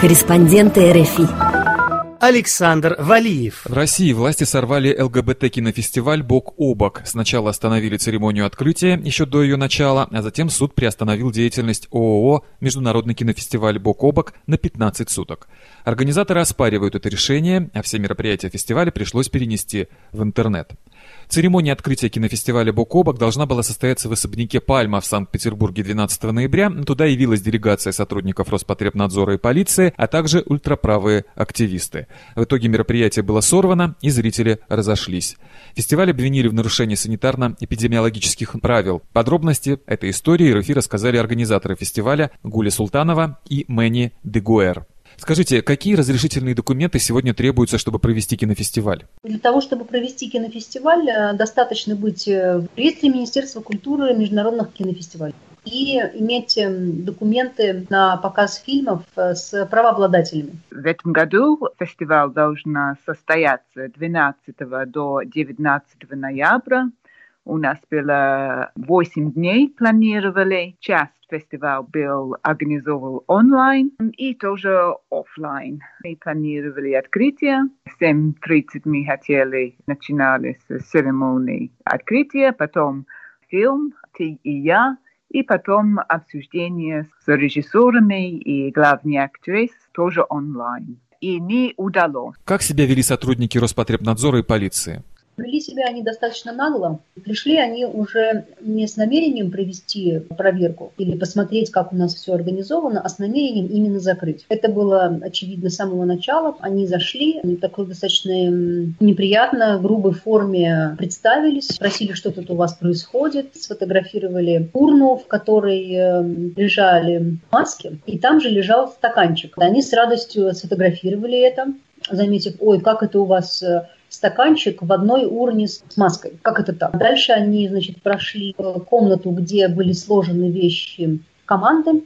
Корреспонденты РФИ. Александр Валиев. В России власти сорвали ЛГБТ-кинофестиваль «Бок о бок». Сначала остановили церемонию открытия еще до ее начала, а затем суд приостановил деятельность ООО «Международный кинофестиваль «Бок о бок» на 15 суток. Организаторы оспаривают это решение, а все мероприятия фестиваля пришлось перенести в интернет. Церемония открытия кинофестиваля «Бок о бок» должна была состояться в особняке «Пальма» в Санкт-Петербурге 12 ноября. Туда явилась делегация сотрудников Роспотребнадзора и полиции, а также ультраправые активисты. В итоге мероприятие было сорвано, и зрители разошлись. Фестиваль обвинили в нарушении санитарно-эпидемиологических правил. Подробности этой истории РФИ рассказали организаторы фестиваля Гуля Султанова и Мэнни Дегуэр. Скажите, какие разрешительные документы сегодня требуются, чтобы провести кинофестиваль? Для того, чтобы провести кинофестиваль, э, достаточно быть э, в реестре Министерства культуры международных кинофестивалей и иметь эм, документы на показ фильмов э, с правообладателями. В этом году фестиваль должен состояться 12 до 19 ноября. У нас было 8 дней планировали. Часть фестиваль был организован онлайн и тоже офлайн. Мы планировали открытие. В 7.30 мы хотели начинали с церемонии открытия, потом фильм «Ты и я», и потом обсуждение с режиссерами и главной актрисой тоже онлайн. И не удалось. Как себя вели сотрудники Роспотребнадзора и полиции? Вели себя они достаточно нагло. Пришли они уже не с намерением провести проверку или посмотреть, как у нас все организовано, а с намерением именно закрыть. Это было очевидно с самого начала. Они зашли, они в такой достаточно неприятно, грубой форме представились, спросили, что тут у вас происходит, сфотографировали урну, в которой э, лежали маски, и там же лежал стаканчик. Они с радостью сфотографировали это, заметив, ой, как это у вас э, стаканчик в одной урне с маской. Как это так? Дальше они, значит, прошли комнату, где были сложены вещи команды,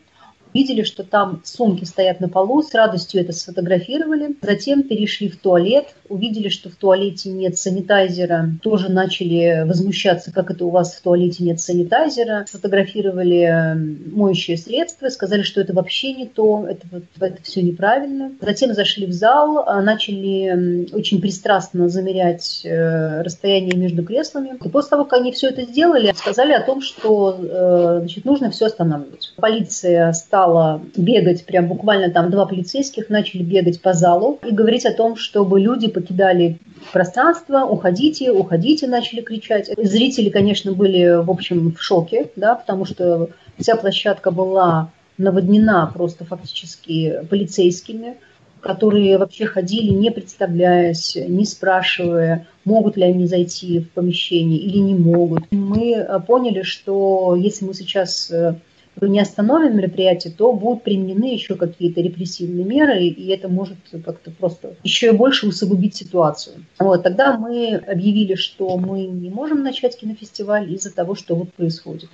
видели, что там сумки стоят на полу, с радостью это сфотографировали. Затем перешли в туалет, увидели, что в туалете нет санитайзера, тоже начали возмущаться, как это у вас в туалете нет санитайзера. Сфотографировали моющее средство, сказали, что это вообще не то, это, это все неправильно. Затем зашли в зал, а, начали очень пристрастно замерять э, расстояние между креслами. И после того, как они все это сделали, сказали о том, что э, значит, нужно все останавливать. Полиция стала стала бегать, прям буквально там два полицейских начали бегать по залу и говорить о том, чтобы люди покидали пространство, уходите, уходите, начали кричать. Зрители, конечно, были, в общем, в шоке, да, потому что вся площадка была наводнена просто фактически полицейскими, которые вообще ходили, не представляясь, не спрашивая, могут ли они зайти в помещение или не могут. Мы поняли, что если мы сейчас э, не остановим мероприятие, то будут применены еще какие-то репрессивные меры, и это может как-то просто еще и больше усугубить ситуацию. Вот, тогда мы объявили, что мы не можем начать кинофестиваль из-за того, что вот происходит.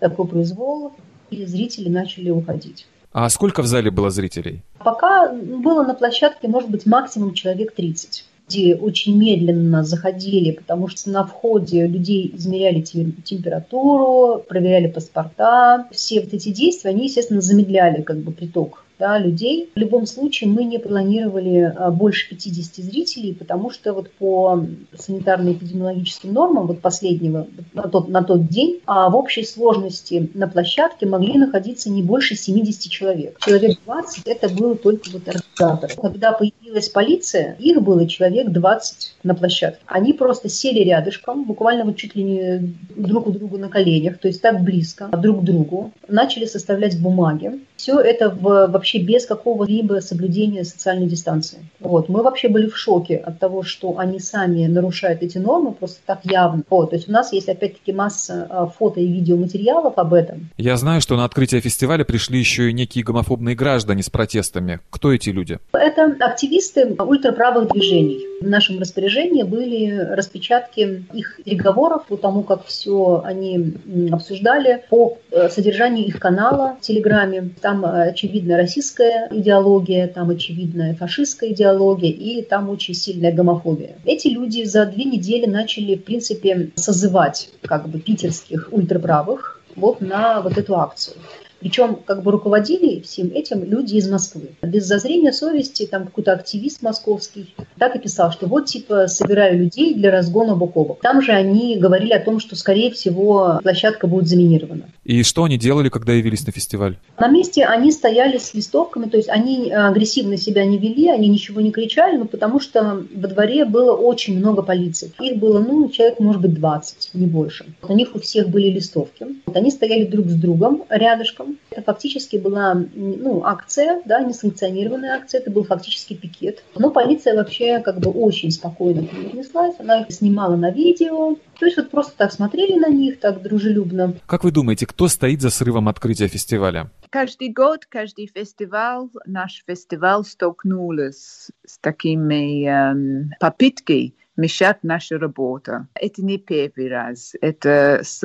Такой произвол, и зрители начали уходить. А сколько в зале было зрителей? Пока было на площадке, может быть, максимум человек 30 люди очень медленно заходили, потому что на входе людей измеряли температуру, проверяли паспорта. Все вот эти действия, они, естественно, замедляли как бы приток да, людей. В любом случае мы не планировали а, больше 50 зрителей, потому что вот по санитарно-эпидемиологическим нормам вот последнего на тот, на тот день а в общей сложности на площадке могли находиться не больше 70 человек. Человек 20 это было только вот организатор. Когда появилась полиция, их было человек 20 на площадке. Они просто сели рядышком, буквально вот чуть ли не друг у друга на коленях, то есть так близко друг к другу, начали составлять бумаги. Все это в, вообще без какого-либо соблюдения социальной дистанции. Вот. Мы вообще были в шоке от того, что они сами нарушают эти нормы просто так явно. Вот. То есть у нас есть опять-таки масса а, фото и видеоматериалов об этом. Я знаю, что на открытие фестиваля пришли еще и некие гомофобные граждане с протестами. Кто эти люди? Это активисты ультраправых движений. В нашем распоряжении были распечатки их переговоров по тому, как все они обсуждали, по э, содержанию их канала в Телеграме. Там, э, очевидно, российская идеология, там, очевидно, фашистская идеология и там очень сильная гомофобия. Эти люди за две недели начали, в принципе, созывать как бы питерских ультраправых вот на вот эту акцию. Причем как бы руководили всем этим люди из Москвы. Без зазрения совести там какой-то активист московский так и писал, что вот типа собираю людей для разгона бок. Там же они говорили о том, что скорее всего площадка будет заминирована. И что они делали, когда явились на фестиваль? На месте они стояли с листовками, то есть они агрессивно себя не вели, они ничего не кричали, но потому что во дворе было очень много полиции. Их было, ну, человек, может быть, 20, не больше. У них у всех были листовки. Вот они стояли друг с другом рядышком. Это фактически была ну, акция, да, несанкционированная акция, это был фактически пикет. Но полиция вообще как бы очень спокойно к ним отнеслась, она их снимала на видео, то есть вот просто так смотрели на них, так дружелюбно. Как вы думаете, кто стоит за срывом открытия фестиваля? Каждый год, каждый фестиваль, наш фестиваль столкнулся с такими эм, попытками мешать наша работа. Это не первый раз. Это с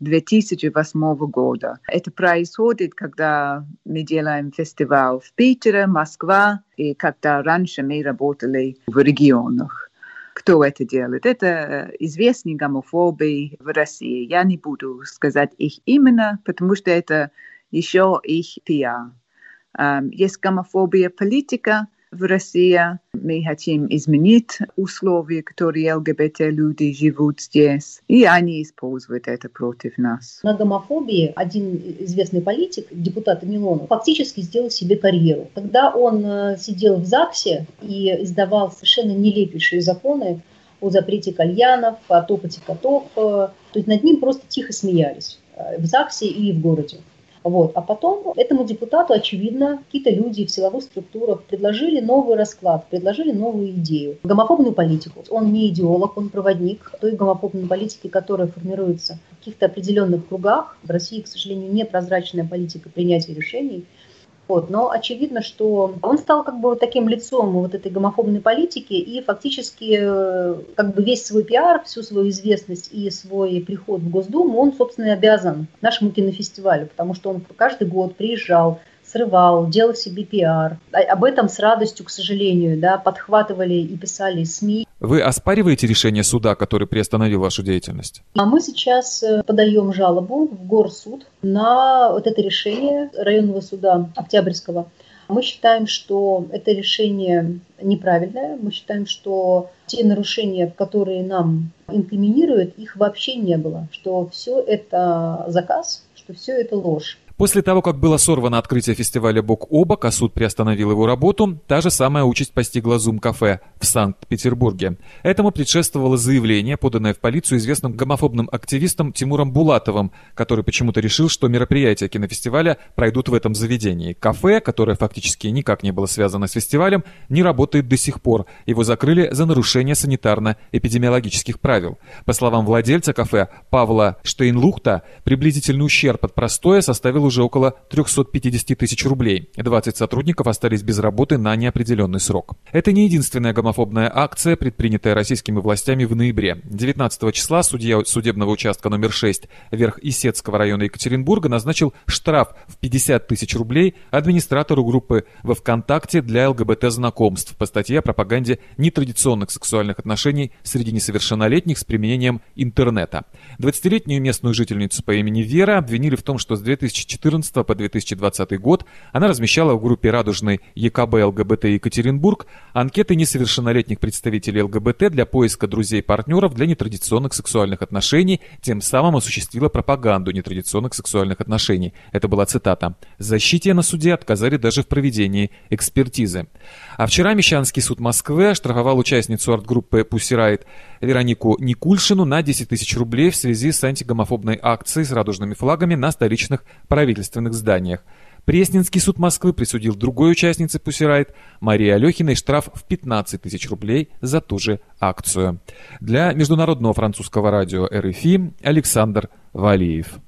2008 года. Это происходит, когда мы делаем фестиваль в Питере, Москва, и когда раньше мы работали в регионах. Кто это делает? Это известные гомофобы в России. Я не буду сказать их именно, потому что это еще их пиар. Есть гомофобия политика, в России. Мы хотим изменить условия, которые ЛГБТ-люди живут здесь, и они используют это против нас. На гомофобии один известный политик, депутат Милонов, фактически сделал себе карьеру. Когда он э, сидел в ЗАГСе и издавал совершенно нелепейшие законы о запрете кальянов, о топоте котов, э, то есть над ним просто тихо смеялись э, в ЗАГСе и в городе. Вот. А потом этому депутату, очевидно, какие-то люди в силовых структурах предложили новый расклад, предложили новую идею. Гомофобную политику. Он не идеолог, он проводник той гомофобной политики, которая формируется в каких-то определенных кругах. В России, к сожалению, непрозрачная политика принятия решений. Вот. Но очевидно, что он стал как бы таким лицом вот этой гомофобной политики и фактически э, как бы весь свой пиар, всю свою известность и свой приход в Госдуму он, собственно, обязан нашему кинофестивалю, потому что он каждый год приезжал, срывал, делал себе пиар. А, об этом с радостью, к сожалению, да, подхватывали и писали СМИ. Вы оспариваете решение суда, который приостановил вашу деятельность? А мы сейчас э, подаем жалобу в горсуд на вот это решение районного суда Октябрьского. Мы считаем, что это решение неправильное. Мы считаем, что те нарушения, которые нам инкриминируют, их вообще не было. Что все это заказ, что все это ложь. После того, как было сорвано открытие фестиваля «Бок о бок», а суд приостановил его работу, та же самая участь постигла Зум-кафе в Санкт-Петербурге. Этому предшествовало заявление, поданное в полицию известным гомофобным активистом Тимуром Булатовым, который почему-то решил, что мероприятия кинофестиваля пройдут в этом заведении. Кафе, которое фактически никак не было связано с фестивалем, не работает до сих пор. Его закрыли за нарушение санитарно-эпидемиологических правил. По словам владельца кафе Павла Штейнлухта, приблизительный ущерб от простоя составил уже около 350 тысяч рублей. 20 сотрудников остались без работы на неопределенный срок. Это не единственная гомофобная акция, предпринятая российскими властями в ноябре. 19 числа судья судебного участка номер 6 Верх-Исетского района Екатеринбурга назначил штраф в 50 тысяч рублей администратору группы во ВКонтакте для ЛГБТ-знакомств по статье о пропаганде нетрадиционных сексуальных отношений среди несовершеннолетних с применением интернета. 20-летнюю местную жительницу по имени Вера обвинили в том, что с 2014 2014 по 2020 год она размещала в группе «Радужный ЕКБ ЛГБТ Екатеринбург» анкеты несовершеннолетних представителей ЛГБТ для поиска друзей-партнеров для нетрадиционных сексуальных отношений, тем самым осуществила пропаганду нетрадиционных сексуальных отношений. Это была цитата. «Защите на суде отказали даже в проведении экспертизы». А вчера Мещанский суд Москвы оштрафовал участницу арт-группы «Пусирайт» Веронику Никульшину на 10 тысяч рублей в связи с антигомофобной акцией с радужными флагами на столичных правительственных зданиях. Пресненский суд Москвы присудил другой участнице Пусирайт, Марии Алехиной, штраф в 15 тысяч рублей за ту же акцию. Для международного французского радио РФИ Александр Валиев.